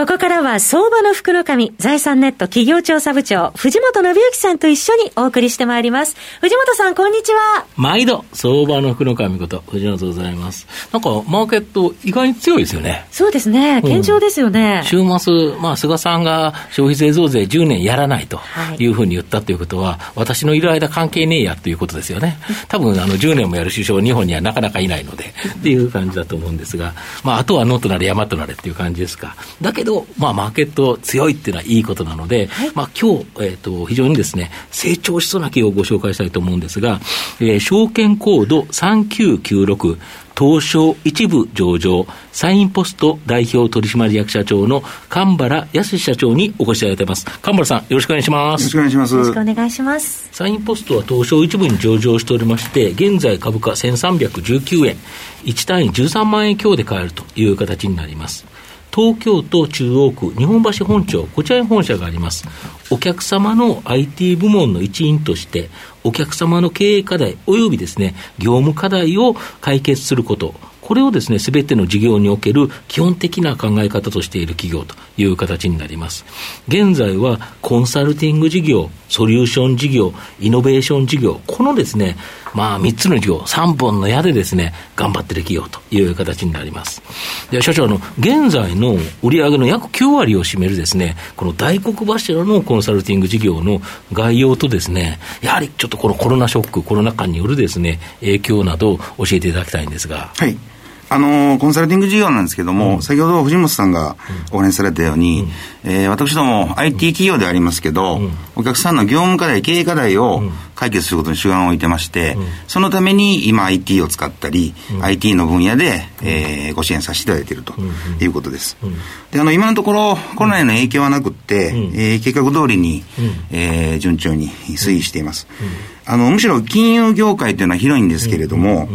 ここからは相場の福の神、財産ネット企業調査部長、藤本信之さんと一緒にお送りしてまいります。藤本さん、こんにちは。毎度、相場の福の神こと、藤本でございます。なんか、マーケット、意外に強いですよね。そうですね。堅調ですよね。うん、週末、まあ、菅さんが消費税増税10年やらないというふうに言ったということは、はい、私のいる間関係ねえやということですよね。多分、あの、10年もやる首相、日本にはなかなかいないので、っていう感じだと思うんですが、まあ、あとは野となれ山となれっていう感じですか。だけど、ど、まあ、マーケット強いっていうのはいいことなので、はい、まあ、今日、えっ、ー、と、非常にですね、成長しそうな企業をご紹介したいと思うんですが、えー、証券コード3996、東証一部上場、サインポスト代表取締役社長の神原康社長にお越しいただいています。神原さん、よろしくお願いします。よろしくお願いします。よろしくお願いします。サインポストは東証一部に上場しておりまして、現在株価1319円、1単位13万円強で買えるという形になります。東京都中央区日本橋本町、こちらに本社があります。お客様の IT 部門の一員として、お客様の経営課題及びですね、業務課題を解決すること、これをですね、すべての事業における基本的な考え方としている企業という形になります。現在はコンサルティング事業、ソリューション事業、イノベーション事業、このですね、まあ、3つの事業、3本の矢でですね、頑張ってる企業という形になります。で、社長、あの、現在の売上の約9割を占めるですね、この大黒柱のコンサルティング事業の概要とですね、やはりちょっとこのコロナショック、コロナ禍によるですね、影響などを教えていただきたいんですが。はい。あのコンサルティング事業なんですけども、うん、先ほど藤本さんがお話しされたように、うん、えー、私ども IT 企業でありますけど、うん、お客さんの業務課題、経営課題を解決することに主眼を置いてまして、そのために今 IT を使ったり、IT の分野で、えー、ご支援させていただいているということです。で、あの、今のところコロナへの影響はなくって、えー、計画通りに、えー、順調に推移しています。あの、むしろ金融業界というのは広いんですけれども、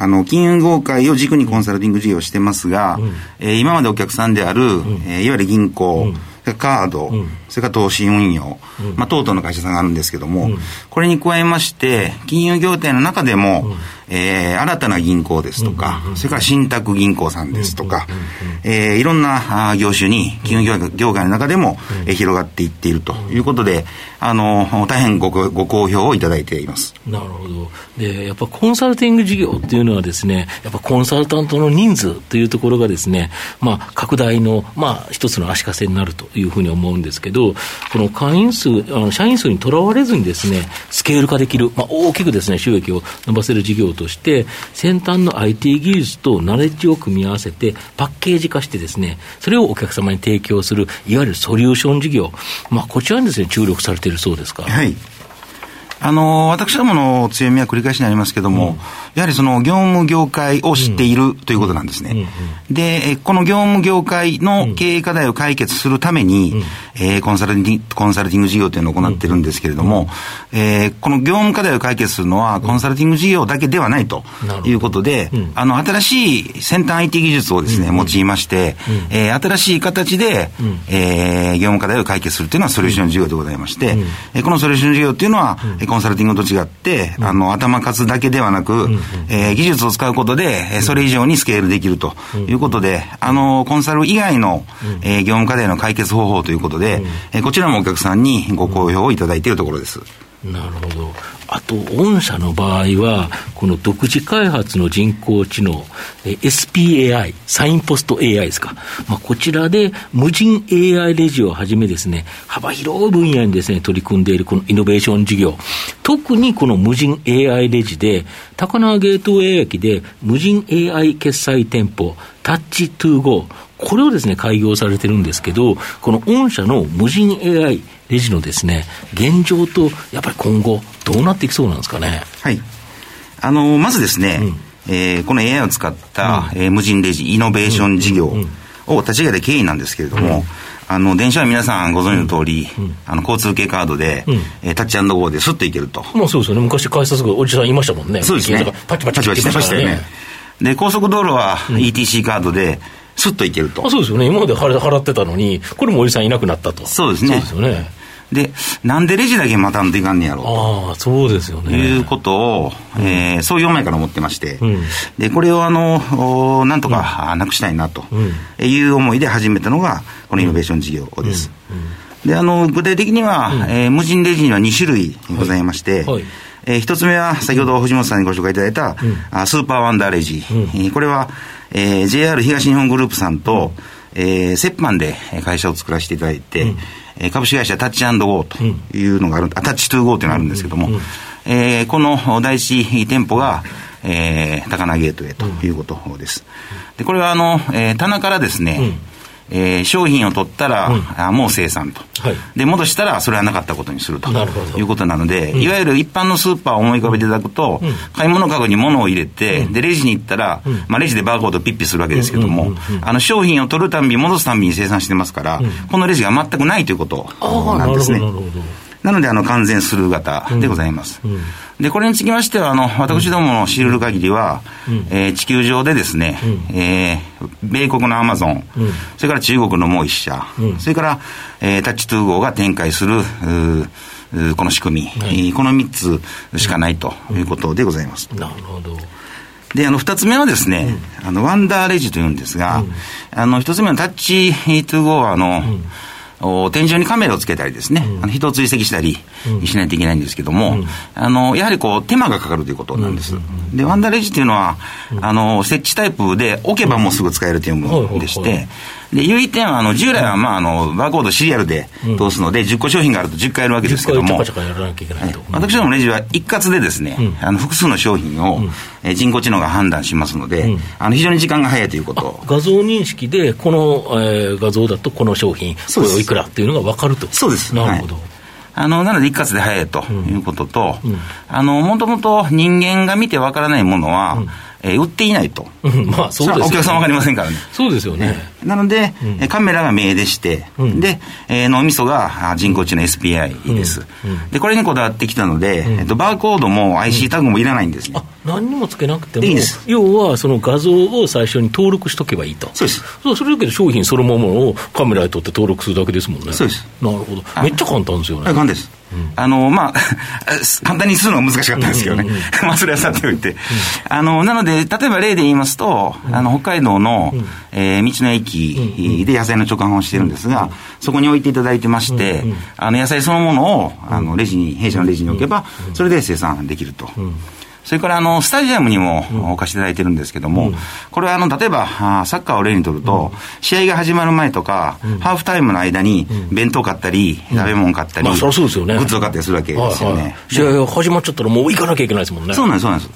あの、金融業界を軸にコンサルティング事業をしてますが、うん、えー、今までお客さんである、うん、えー、いわゆる銀行、うん。カード、うん、それから投資運用、うん、まあ、等々の会社さんがあるんですけども、うん、これに加えまして、金融業態の中でも、えー、新たな銀行ですとか、それから信託銀行さんですとか、えー、いろんな業種に金融業界の中でも、えー、広がっていっているということで、あの大変ごご好評をいただいています。なるほど。で、やっぱコンサルティング事業っていうのはですね、やっぱコンサルタントの人数というところがですね、まあ、拡大の、まあ、一つの足かせになるというふうに思うんですけど、この会員数、あの社員数にとらわれずにですね、スケール化できる、まあ、大きくですね、収益を伸ばせる事業として、先端の IT 技術とナレッジを組み合わせて、パッケージ化してですね、それをお客様に提供する、いわゆるソリューション事業、まあ、こちらにですね、注力されているそうですか。はい。あの、私どもの強みは繰り返しになりますけども、うん、やはりその業務業界を知っているということなんですね。で、この業務業界の経営課題を解決するために、うん、えー、コンサルティング、コンサルティング事業というのを行ってるんですけれども、うん、えー、この業務課題を解決するのは、コンサルティング事業だけではないということで、あの、新しい先端 IT 技術をですね、用いまして、えー、新しい形で、えー、業務課題を解決するというのはソリューション事業でございまして、えこのソリューション事業というのは、コンサルティングと違って、あの、頭数だけではなく、えー、技術を使うことで、それ以上にスケールできるということで、あの、コンサル以外の、えー、業務課題の解決方法ということで、えー、こちらもお客さんにご好評をいただいているところです。なるほど。あと、御社の場合は、この独自開発の人工知能、SPAI、サインポスト AI ですか。まあ、こちらで無人 AI レジをはじめですね、幅広い分野にですね、取り組んでいるこのイノベーション事業。特にこの無人 AI レジで、高輪ゲートウェイ駅で無人 AI 決済店舗、タッチトゥーゴー、これをですね、開業されてるんですけど、この御社の無人 AI レジのですね、現状と、やっぱり今後、どうなっていきそうなんですかね？はい。あの、まずですね、うん、えー、この AI を使った、うん、えー、無人レジ、イノベーション事業を立ち上げた経緯なんですけれども、うんあの、電車は皆さんご存知の通り、うん、あの、交通系カードで、うん、えー、タッチゴーですっといけると。まあそうですよね。昔改札がおじさんいましたもんね。そうですね。パチパチパチパチパチね。で、高速道路は ETC カードで、スッといけると。あそうですよね。今まで払払ってたのに、これもおじさんいなくなったと。そうですね。そうですよね。で、なんでレジだけ待たんといかんねやろああ、そうですよとね。いうことを、えーそういう前から思ってまして、ん。で、これをあの、おなんとか、あなくしたいなと。いう思いで始めたのが、このイノベーション事業です。で、あの、具体的には、えー無人レジには2種類ございまして、はいえー一つ目は、先ほど藤本さんにご紹介いただいた、あスーパーワンダーレジ。えーこれは、えー JR 東日本グループさんと、えー折半で会社を作らせていただいて、えー株式会社タッチゴーというのがある、あタッチトゥーゴーというのがあるんですけども、えーこの第一店舗が、えー高輪ゲートウェイということです。で、これはあの、えー棚からですね、えー商品を取ったら、あもう生産と、はい。で、戻したらそれはなかったことにすると。いうことなので、いわゆる一般のスーパーを思い浮かべていただくと、買い物かごに物を入れて、で、レジに行ったら、まあ、レジでバーコードをピッピするわけですけども、あの、商品を取るたんび、戻すたんびに生産してますから、このレジが全くないということなですね。なんるほど、なるほど。なので、あの、完全スルー型でございます。で、これにつきましては、あの、私どもの知る限りは、えー地球上でですね、えー米国のアマゾン、それから中国のもう一社、それから、えータッチトゥーゴーが展開する、この仕組み、えーこの3つしかないということでございます。なるほど。で、あの、二つ目はですね、あの、ワンダーレジというんですが、あの、一つ目のタッチトゥーゴーは、あの、お天井にカメラをつけたりですね、あの人を追跡したりしないといけないんですけども、あの、やはりこう、手間がかかるということなんです。で、ワンダーレジっていうのは、あの、設置タイプで置けばもうすぐ使えるというものでして、で、唯一点は、あの、従来は、まあ、あの、バーコードシリアルで通すので、10個商品があると10回やるわけですけど10も。私どものレジは一括でですね、あの複数の商品を、えー人工知能が判断しますので、あの非常に時間が早いということ。画像認識で、この、えー画像だとこの商品、これおいくらっていうのが分かると。そうです。なるほど。はいあの、なので一括で早いということと、あの、もともと人間が見てわからないものは、えー売っていないと。うんまあ、そうですよねお客さんわかりませんからね。そうですよね。なので、えカメラが目でして、で、えー脳みそがあ人工知能 SPI です、で、これにこだわってきたので、えっと、バーコードも IC タグもいらないんですね。あ何にもつけなくてもいいです要はその画像を最初に登録しとけばいいと。そうです。そうそれだけで商品そのままをカメラで撮って登録するだけですもんね。そうです。なるほど。めっちゃ簡単ですよね。はい、簡単です。あの、まあ、簡単にするのは難しかったんですけどね。まあ、それはさておいて。あの、なので、例えば例で言いますと、あの、北海道の、えー道の駅で野菜の直販をしてるんですが、そこに置いていただいてまして、あの、野菜そのものを、あの、レジに、弊社のレジに置けば、それで生産できると。それからあのスタジアムにも置かせていただいてるんですけども、これはあの例えばサッカーを例にとると、試合が始まる前とか、ハーフタイムの間に弁当買ったり、食べ物買ったり、まあそりゃそうですよね。グッズを買ったりするわけですよね。試合が始まっちゃったらもう行かなきゃいけないですもんね。そうなんです、そうなんです。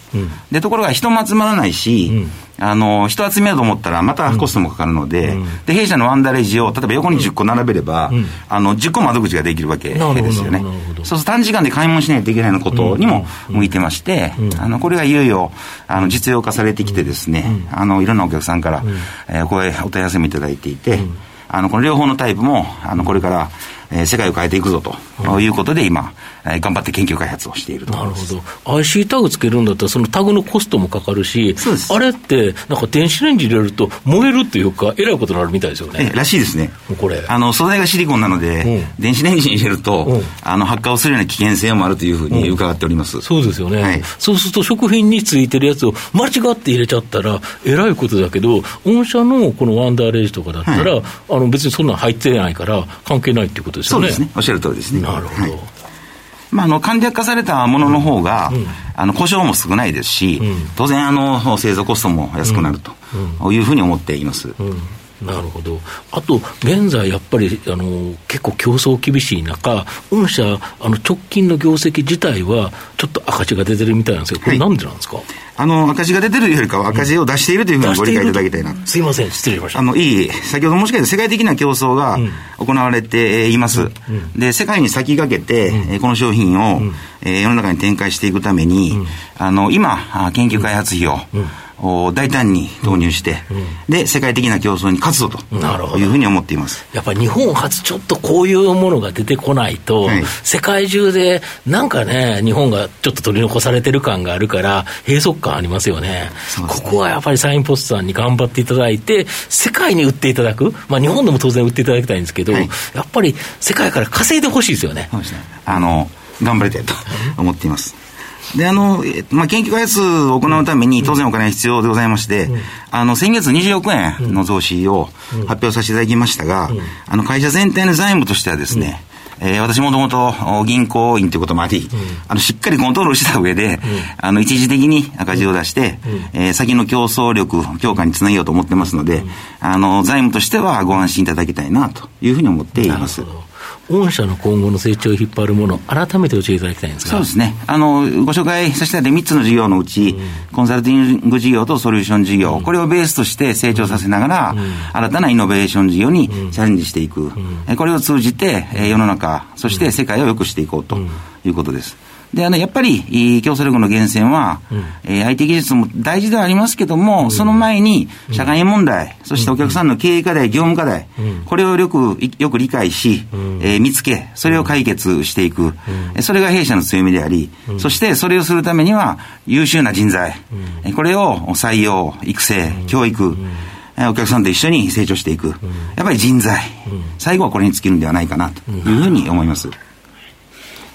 で、ところが人も集まらないし、あの、人集めようと思ったらまたコストもかかるので、で、弊社のワンダレジを、例えば横に10個並べれば、あの、10個窓口ができるわけですよね。そうすると短時間で買い物しないといけないようなことにも向いてまして、あの、これがいよいよ、あの、実用化されてきてですね、あの、いろんなお客さんから、えー、これ、お問い合わせもいただいていて、あの、この両方のタイプも、あの、これから、えー世界を変えていくぞと。いうことで、今、えー頑張って研究開発をしていると。なる。ほど。IC タグつけるんだったら、そのタグのコストもかかるしあれって、なんか電子レンジ入れると燃えるっていうか、えらいことになるみたいですよね。えらしいですね。これ。あの、素材がシリコンなので、うん。電子レンジに入れると、うん。あの、発火をするような危険性もあるというふうに伺っております。そうですよね、はい。そうすると食品についてるやつを間違って入れちゃったら、えらいことだけど、御社のこのワンダーレイジとかだったら、あの別にそんなの入ってないから、関係ないっていうことですよね。そうですね。おっしゃる通りですね。なるほど。はいまあ、あの、簡略化されたものの方が、あの、故障も少ないですし、当然、あの、製造コストも安くなるというふうに思っています。うんなるほど。あと、現在やっぱり、あの、結構競争厳しい中、御社、あの、直近の業績自体は、ちょっと赤字が出てるみたいなんですけど、これはい。なんでなんですか、あの、赤字が出てるよりかは赤字を出しているというふうにご理解いただきたいな。すいません、失礼しました。あの、いい、先ほど申し上げた世界的な競争が行われています。で、世界に先駆けて、えーこの商品を、えー世の中に展開していくために、あの、今、あ研究開発費を、大胆に導入して、うん、で、世界的な競争に勝つぞというふうに思っています。やっぱり日本初ちょっとこういうものが出てこないと、はい、世界中でなんかね、日本がちょっと取り残されてる感があるから、閉塞感ありますよね。ねここはやっぱりサインポストさんに頑張っていただいて、世界に売っていただく、まあ、日本でも当然売っていただきたいんですけど、はい、やっぱり世界から稼いでほしいですよね。そうですねあの頑張りたいと思っています。で、あの、まあ、研究開発を行うために当然お金が必要でございまして、うん、あの、先月20億円の増資を発表させていただきましたが、うん、あの、会社全体の財務としてはですね、うん、えー、私もともと銀行員ということもあり、あの、しっかりコントロールした上で、あの、一時的に赤字を出して、えー、先の競争力強化につなげようと思ってますので、あの、財務としてはご安心いただきたいなというふうに思っています。御社の今後の成長を引っ張るもの、改めて教えていただきたいんですが。そうですね、あのご紹介させていただいた3つの事業のうち、うん、コンサルティング事業とソリューション事業、うん、これをベースとして成長させながら、うん、新たなイノベーション事業にチャレンジしていく、これを通じて、世の中、そして世界を良くしていこうということです。で、あの、やっぱり、競争力の源泉は、うん、えー、IT 技術も大事ではありますけども、うん、その前に、社会問題、そしてお客さんの経営課題、業務課題、これをよく、よく理解し、えー、見つけ、それを解決していく、それが弊社の強みであり、そしてそれをするためには、優秀な人材、これを採用、育成、教育、お客さんと一緒に成長していく。やっぱり人材。最後はこれに尽きるんではないかなというふうに思います。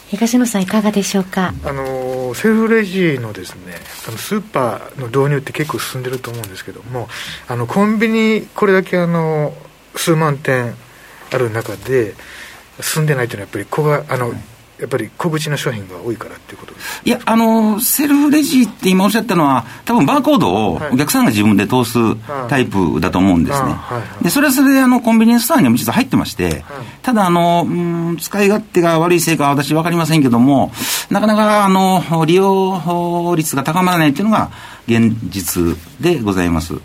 東野さんいかがでしょうか？あのセルフレジのですねあのスーパーの導入って結構進んでると思うんですけどもあのコンビニこれだけあの数万点ある中で進んでないというのはやっぱりここがあの、やっぱり小口の商品が多いからっていうことですいや、あの、セルフレジって今おっしゃったのは、多分バーコードをお客さんが自分で通すタイプだと思うんですね。で、それはそれであのコンビニエンスストアにも実は入ってまして、ただあの、うん、使い勝手が悪いせいかは私分かりませんけども、なかなかあの、利用率が高まらないっていうのが現実でございます。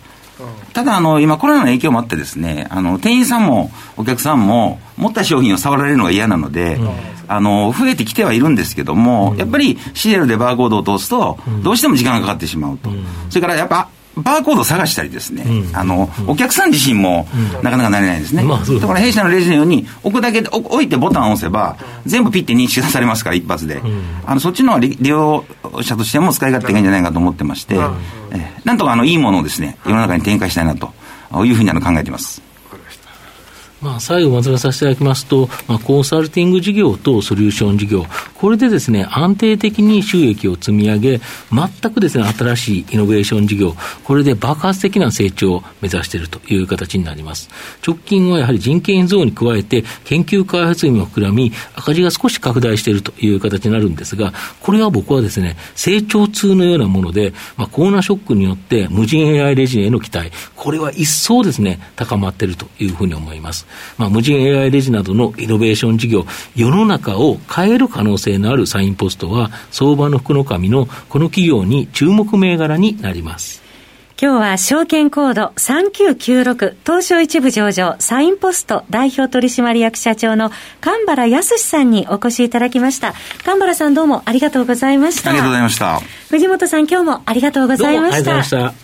ただあの、今コロナの影響もあってですね、あの、店員さんもお客さんも持った商品を触られるのが嫌なので、うん、あの、増えてきてはいるんですけども、うん、やっぱりシエルでバーコードを通すと、どうしても時間がかかってしまうと。それからやっぱ、バーコードを探したりですね、うん、あの、うん、お客さん自身もなかなかなれないですね。まあ、だから弊社のレジのように、置くだけで、置いてボタンを押せば、全部ピッて認識されますから、一発で。あの、そっちの利用者としても使い勝手がいいんじゃないかと思ってまして、えなんとかあの、いいものをですね、世の中に展開したいなというふうにあの考えています。まあ、最後まとめさせていただきますと、まあ、コンサルティング事業とソリューション事業、これでですね、安定的に収益を積み上げ、全くですね、新しいイノベーション事業、これで爆発的な成長を目指しているという形になります。直近はやはり人件費増に加えて、研究開発費も膨らみ、赤字が少し拡大しているという形になるんですが、これは僕はですね、成長痛のようなもので、まあ、コーナーショックによって無人 AI レジンへの期待、これは一層ですね、高まっているというふうに思います。まあ、無人 AI レジなどのイノベーション事業、世の中を変える可能性性のあるサインポストは、相場の福の神のこの企業に注目銘柄になります。今日は証券コード3996東証一部上場サインポスト代表取締役社長の神原康さんにお越しいただきました。神原さんどうもありがとうございました。ありがとうございました。藤本さん今日もありがとうございました。ありがとうございました。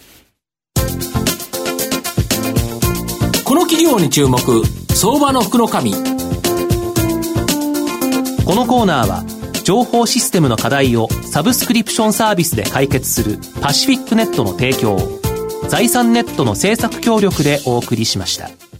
この企業に注目相場の福の神このコーナーは情報システムの課題をサブスクリプションサービスで解決するパシフィックネットの提供を財産ネットの政策協力でお送りしました。